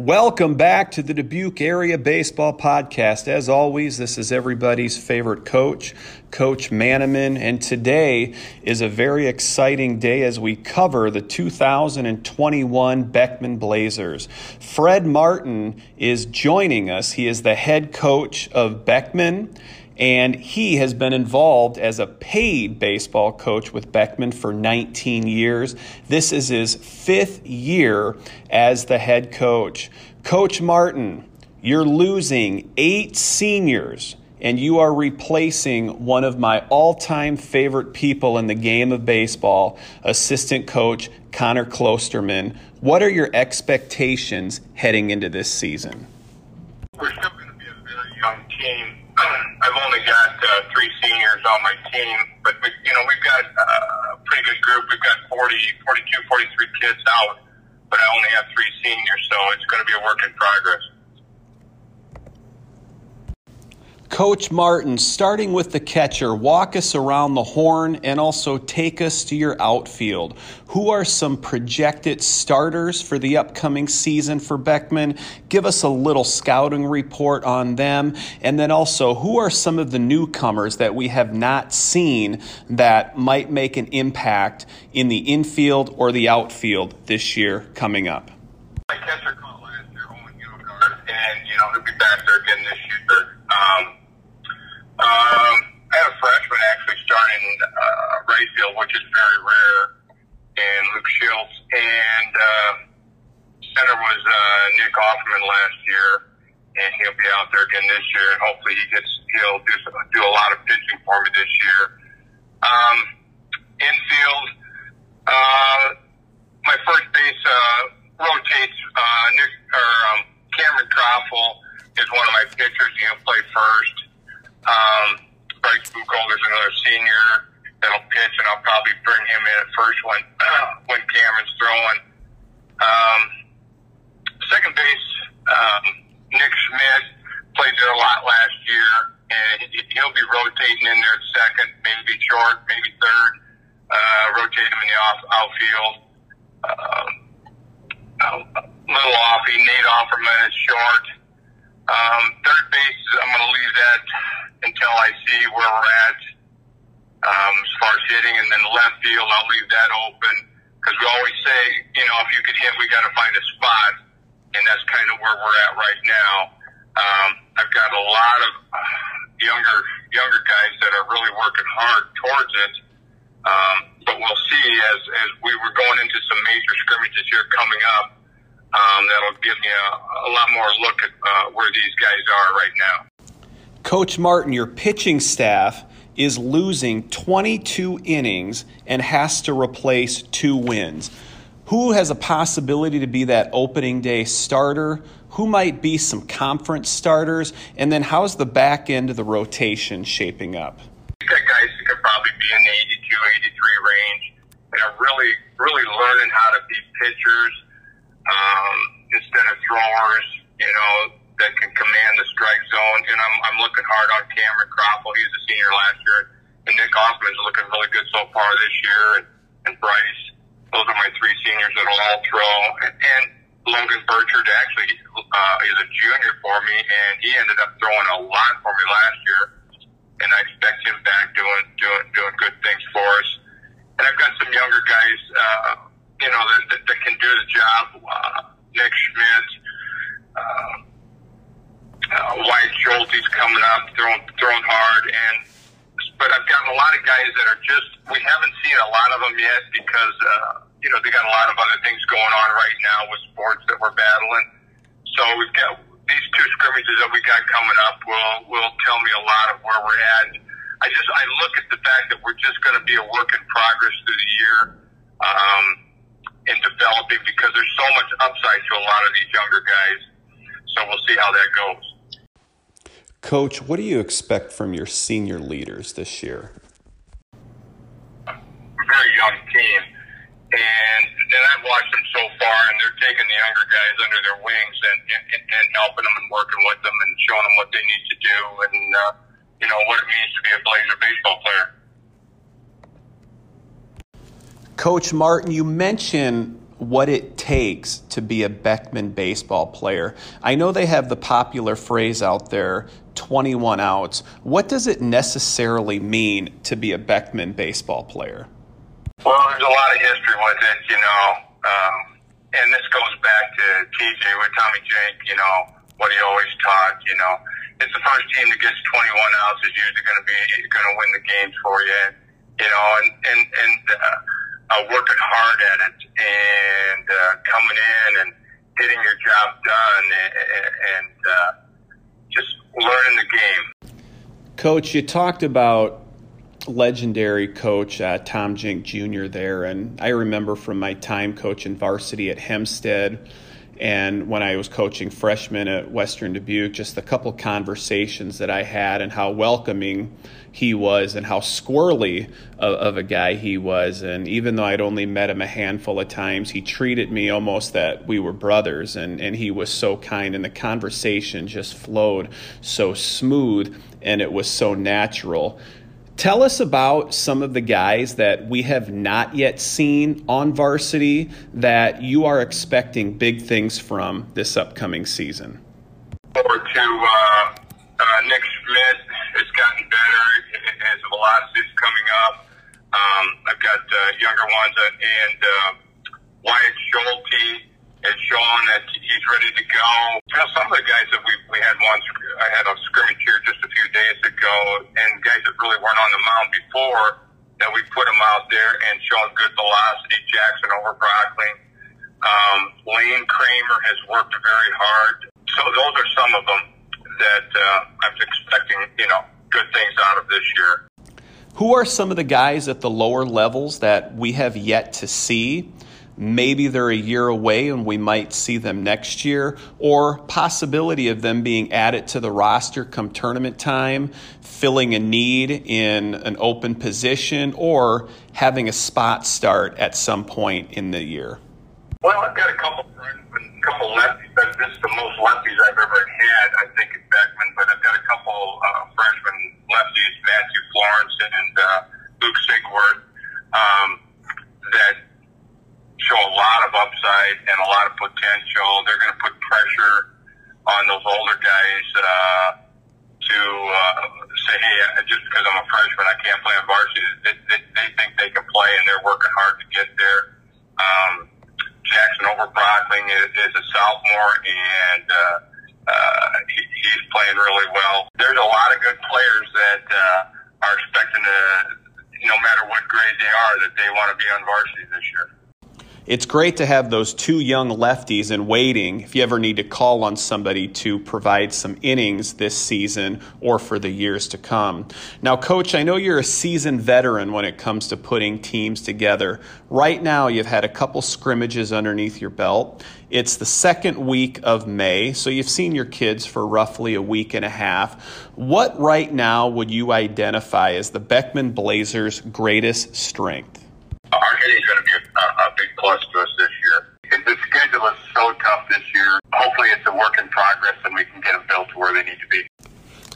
Welcome back to the Dubuque Area Baseball Podcast. As always, this is everybody's favorite coach, Coach Manaman, and today is a very exciting day as we cover the 2021 Beckman Blazers. Fred Martin is joining us. He is the head coach of Beckman and he has been involved as a paid baseball coach with Beckman for 19 years. This is his fifth year as the head coach. Coach Martin, you're losing eight seniors and you are replacing one of my all time favorite people in the game of baseball, assistant coach Connor Klosterman. What are your expectations heading into this season? We're still going to be a very young team I've only got uh, three seniors on my team, but we, you know we've got uh, a pretty good group. We've got 40, 42, 43 kids out, but I only have three seniors, so it's going to be a work in progress. Coach Martin, starting with the catcher, walk us around the horn and also take us to your outfield. Who are some projected starters for the upcoming season for Beckman? Give us a little scouting report on them. And then also, who are some of the newcomers that we have not seen that might make an impact in the infield or the outfield this year coming up? My catcher again this year. And hopefully he gets he'll do some, do a lot of pitching for me this year. Um, infield, uh, my first base uh, rotates. Uh, Nick or um, Cameron Croffle is one of my pitchers. He'll play first. Um, Bryce Buchholder's another senior that'll pitch, and I'll probably bring him in at first when uh, when Cameron's throwing. Um, second base, um, Nick Schmidt played there a lot last year, and he'll be rotating in there at second, maybe short, maybe third. Uh, rotate him in the off outfield. Um, a offy. Nate Offerman is short. Um, third base, I'm going to leave that until I see where we're at um, as far as hitting. And then left field, I'll leave that open because we always say, you know, if you could hit, we got to find a spot, and that's kind of where we're at right now. Um, I've got a lot of younger younger guys that are really working hard towards it. Um, but we'll see as as we were going into some major scrimmages here coming up. Um, that'll give me a, a lot more look at uh, where these guys are right now. Coach Martin, your pitching staff is losing 22 innings and has to replace two wins. Who has a possibility to be that opening day starter? Who might be some conference starters? And then how's the back end of the rotation shaping up? You got guys who could probably be in the 82, 83 range and are really, really learning how to be pitchers um, instead of throwers. You know, that can command the strike zone. And I'm, I'm looking hard on Cameron Croffle. He's a senior last year. And Nick Hoffman's looking really good so far this year. And, and Bryce. Those are my three seniors that'll all throw. And, and Logan Burchard actually uh, is a junior for me, and he ended up throwing a lot for me last year. And I expect him back doing doing doing good things for us. And I've got some younger guys, uh, do the job. Uh, Nick Schmidt, uh, uh, Wyatt Schulte's coming up, throwing throwing hard, and but I've gotten a lot of guys that are just we haven't seen a lot of them yet because uh, you know they got a lot of other things going on right now with sports that we're battling. So we've got these two scrimmages that we got coming up will will tell me a lot of where we're at. I just I look at the fact that we're just going to be a work in progress through the year um, in developing because there's so much upside to a lot of these younger guys. So we'll see how that goes. Coach, what do you expect from your senior leaders this year? Very young team, and and I've watched them so far, and they're taking the younger guys under their wings and and, and helping them and working with them and showing them what they need to do and uh, you know what it means to be a Blazer baseball player. Coach Martin, you mentioned what it takes to be a Beckman baseball player. I know they have the popular phrase out there 21 outs. What does it necessarily mean to be a Beckman baseball player? Well, there's a lot of history with it, you know, um, and this goes back to TJ with Tommy Jenk, you know, what he always taught, you know. It's the first team that gets 21 outs is usually going to be going to win the games for you, you know, and and and uh, uh, working hard at it and uh, coming in and getting your job done and, and uh, just learning the game. Coach, you talked about legendary coach uh, Tom Jink Jr. there, and I remember from my time coaching varsity at Hempstead and when I was coaching freshmen at Western Dubuque, just a couple conversations that I had and how welcoming he was and how squirrely of, of, a guy he was. And even though I'd only met him a handful of times, he treated me almost that we were brothers and, and he was so kind and the conversation just flowed so smooth and it was so natural. Tell us about some of the guys that we have not yet seen on varsity that you are expecting big things from this upcoming season. Forward to uh, uh, Nick Schmidt has gotten better as velocity is coming up. Um, I've got uh, younger ones and uh, Wyatt Schulte has shown that he's ready to go. You some of the guys that we we had one, I had a scrimmage here just a few days ago, and guys that really weren't on the mound before that we put them out there and showing good velocity. Jackson over Brockling. Um, Lane Kramer has worked very hard. So those are some of them that uh, I'm expecting, you know, good things out of this year. Who are some of the guys at the lower levels that we have yet to see? Maybe they're a year away and we might see them next year, or possibility of them being added to the roster come tournament time, filling a need in an open position, or having a spot start at some point in the year. Well, I've got a couple a couple lefties. This is the most lefties I've ever had, I think, at Beckman. But I've got a couple uh, freshman lefties, Matthew Florence and uh, Luke Sigworth, um, that show a lot of upside and a lot of potential. They're going to put pressure on those older guys uh, to uh, say, hey, just because I'm a freshman, I can't play on varsity. They, they, they think they can play, and they're working hard to get there. Um, Jackson over Brockling is, is a sophomore, and uh, uh, he, he's playing really well. There's a lot of good players that uh, are expecting to, no matter what grade they are, that they want to be on varsity this year it's great to have those two young lefties in waiting if you ever need to call on somebody to provide some innings this season or for the years to come. Now, Coach, I know you're a seasoned veteran when it comes to putting teams together. Right now, you've had a couple scrimmages underneath your belt. It's the second week of May, so you've seen your kids for roughly a week and a half. What right now would you identify as the Beckman Blazers' greatest strength? Our hitting is going to be a, a big plus to us this year. The schedule is so tough this year. Hopefully, it's a work in progress and we can get them built to where they need to be.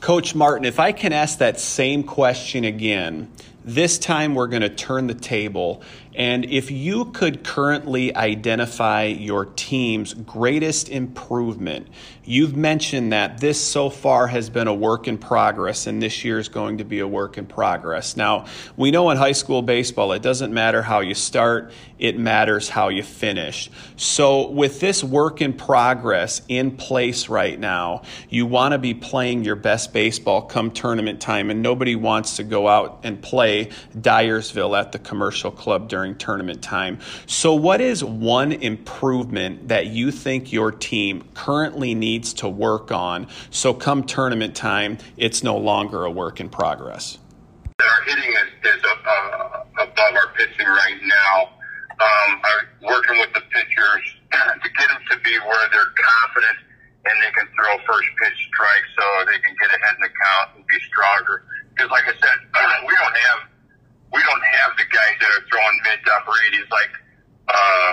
Coach Martin, if I can ask that same question again, This time we're going to turn the table. And if you could currently identify your team's greatest improvement, you've mentioned that this so far has been a work in progress, and this year is going to be a work in progress. Now, we know in high school baseball, it doesn't matter how you start, it matters how you finish. So, with this work in progress in place right now, you want to be playing your best baseball come tournament time, and nobody wants to go out and play Dyersville at the commercial club during during tournament time. So, what is one improvement that you think your team currently needs to work on so come tournament time, it's no longer a work in progress? Our hitting is, is uh, above our pitching right now. Um, I'm working with the pitchers to get them to be where they're confident and they can throw first pitch strikes so they can get ahead in the count and be stronger. Because, like I said, we don't have we don't have the that mid to upper 80s like uh,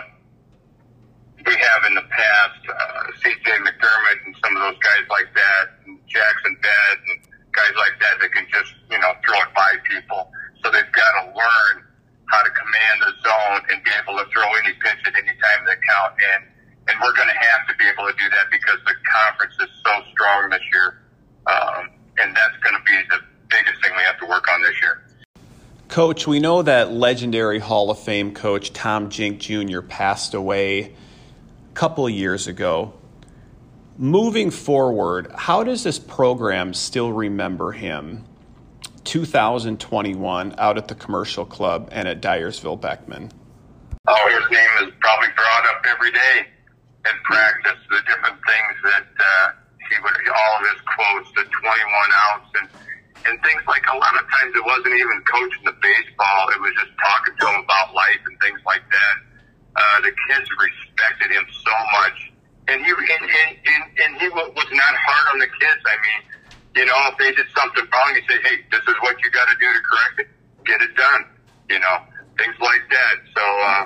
we have in the past. Uh, CJ McDermott and some of those guys like that, and Jackson Bed and guys like that that can just you know throw it by people. So they've got to learn how to command the zone and be able to throw any pitch at any time they count. And and we're going to have to be able to do that because the conference is so strong this year, um, Coach, we know that legendary Hall of Fame coach Tom Jink Jr. passed away a couple of years ago. Moving forward, how does this program still remember him 2021 out at the commercial club and at Dyersville Beckman? Oh, his name is probably brought up every day in practice. The different things that uh, he would, all of his quotes, the 21 outs, and and things like a lot of times it wasn't even coaching the baseball; it was just talking to him about life and things like that. Uh, the kids respected him so much, and he and, and, and, and he was not hard on the kids. I mean, you know, if they did something wrong, he said, "Hey, this is what you got to do to correct it. Get it done." You know, things like that. So uh,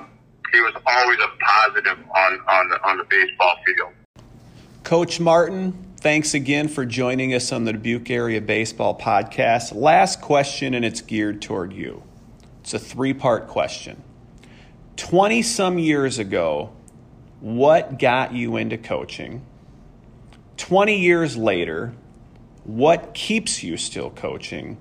he was always a positive on on the on the baseball field. Coach Martin, Thanks again for joining us on the Dubuque Area Baseball Podcast. Last question, and it's geared toward you. It's a three part question. 20 some years ago, what got you into coaching? 20 years later, what keeps you still coaching?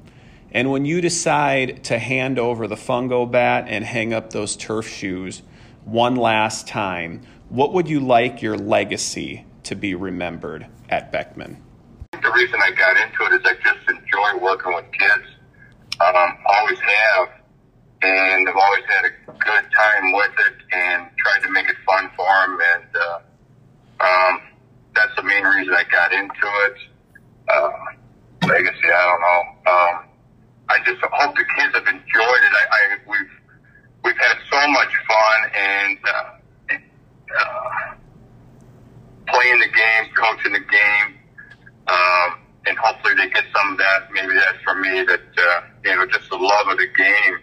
And when you decide to hand over the fungo bat and hang up those turf shoes one last time, what would you like your legacy to be remembered at Beckman? The reason I got into it is I just enjoy working with kids. Um, always have, and I've always had a good time with it and tried to make it fun for them. And uh, um, that's the main reason I got into it. Uh, legacy, I don't know. Um, I just hope the kids have enjoyed it. I, I we've we've had so much fun and. Uh, playing the game, coaching the game, um, and hopefully they get some of that. For me that uh, you know just the love of the game,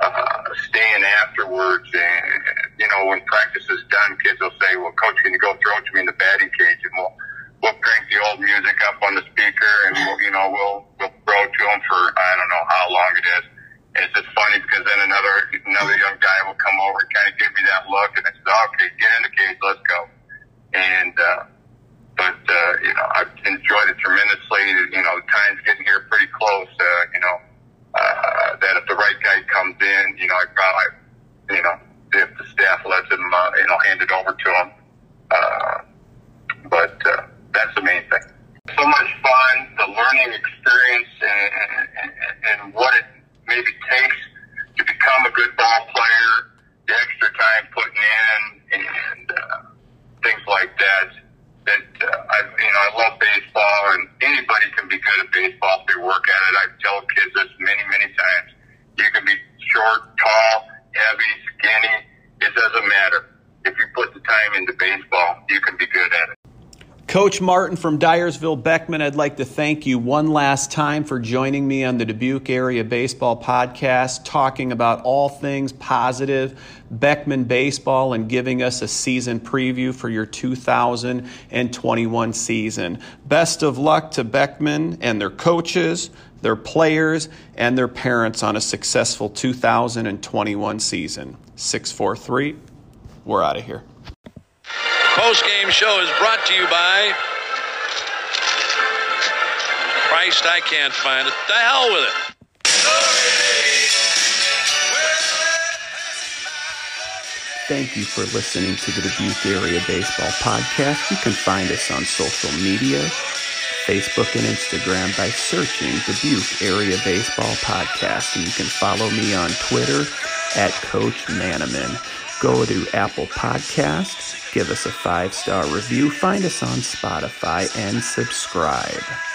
uh, staying afterwards, and you know when practice is done, kids will say, "Well, coach, can you go throw it to me in the batting cage?" And we'll we'll crank the old music up on the speaker, and we'll, you know we'll we'll throw to them for I don't know how long it is. And it's just funny because then another another young guy will come over and kind of give me that look, and I said, "Okay, get in the cage, let's go." and uh, uh, you know I've enjoyed it tremendously. You know, time's getting here pretty close. Uh, you know uh, that if the right guy comes in, you know I probably you know if the staff lets him, uh, you know, hand it over to him. Uh, but uh, that's the main thing. So much fun, the learning experience, and, and, and what it maybe takes to become a good ball player. The extra time putting in, and uh, things like that. That uh, I, you know, I love baseball, and anybody can be good at baseball they work at it. I tell kids this many, many times. You can be short, tall, heavy, skinny. It doesn't matter. If you put the time into baseball, you can be good at it. Coach Martin from Dyersville Beckman, I'd like to thank you one last time for joining me on the Dubuque Area Baseball Podcast, talking about all things positive Beckman baseball and giving us a season preview for your 2021 season. Best of luck to Beckman and their coaches. their players, and their parents on a successful 2021 season. 643, we're out of here. Post game show is brought to you by Christ, I can't find it. The hell with it. Thank you for listening to the Dubuque Area Baseball Podcast. You can find us on social media, Facebook and Instagram by searching Dubuque Area Baseball Podcast. And you can follow me on Twitter at Coach Manaman. Go to Apple Podcasts, give us a five star review, find us on Spotify, and subscribe.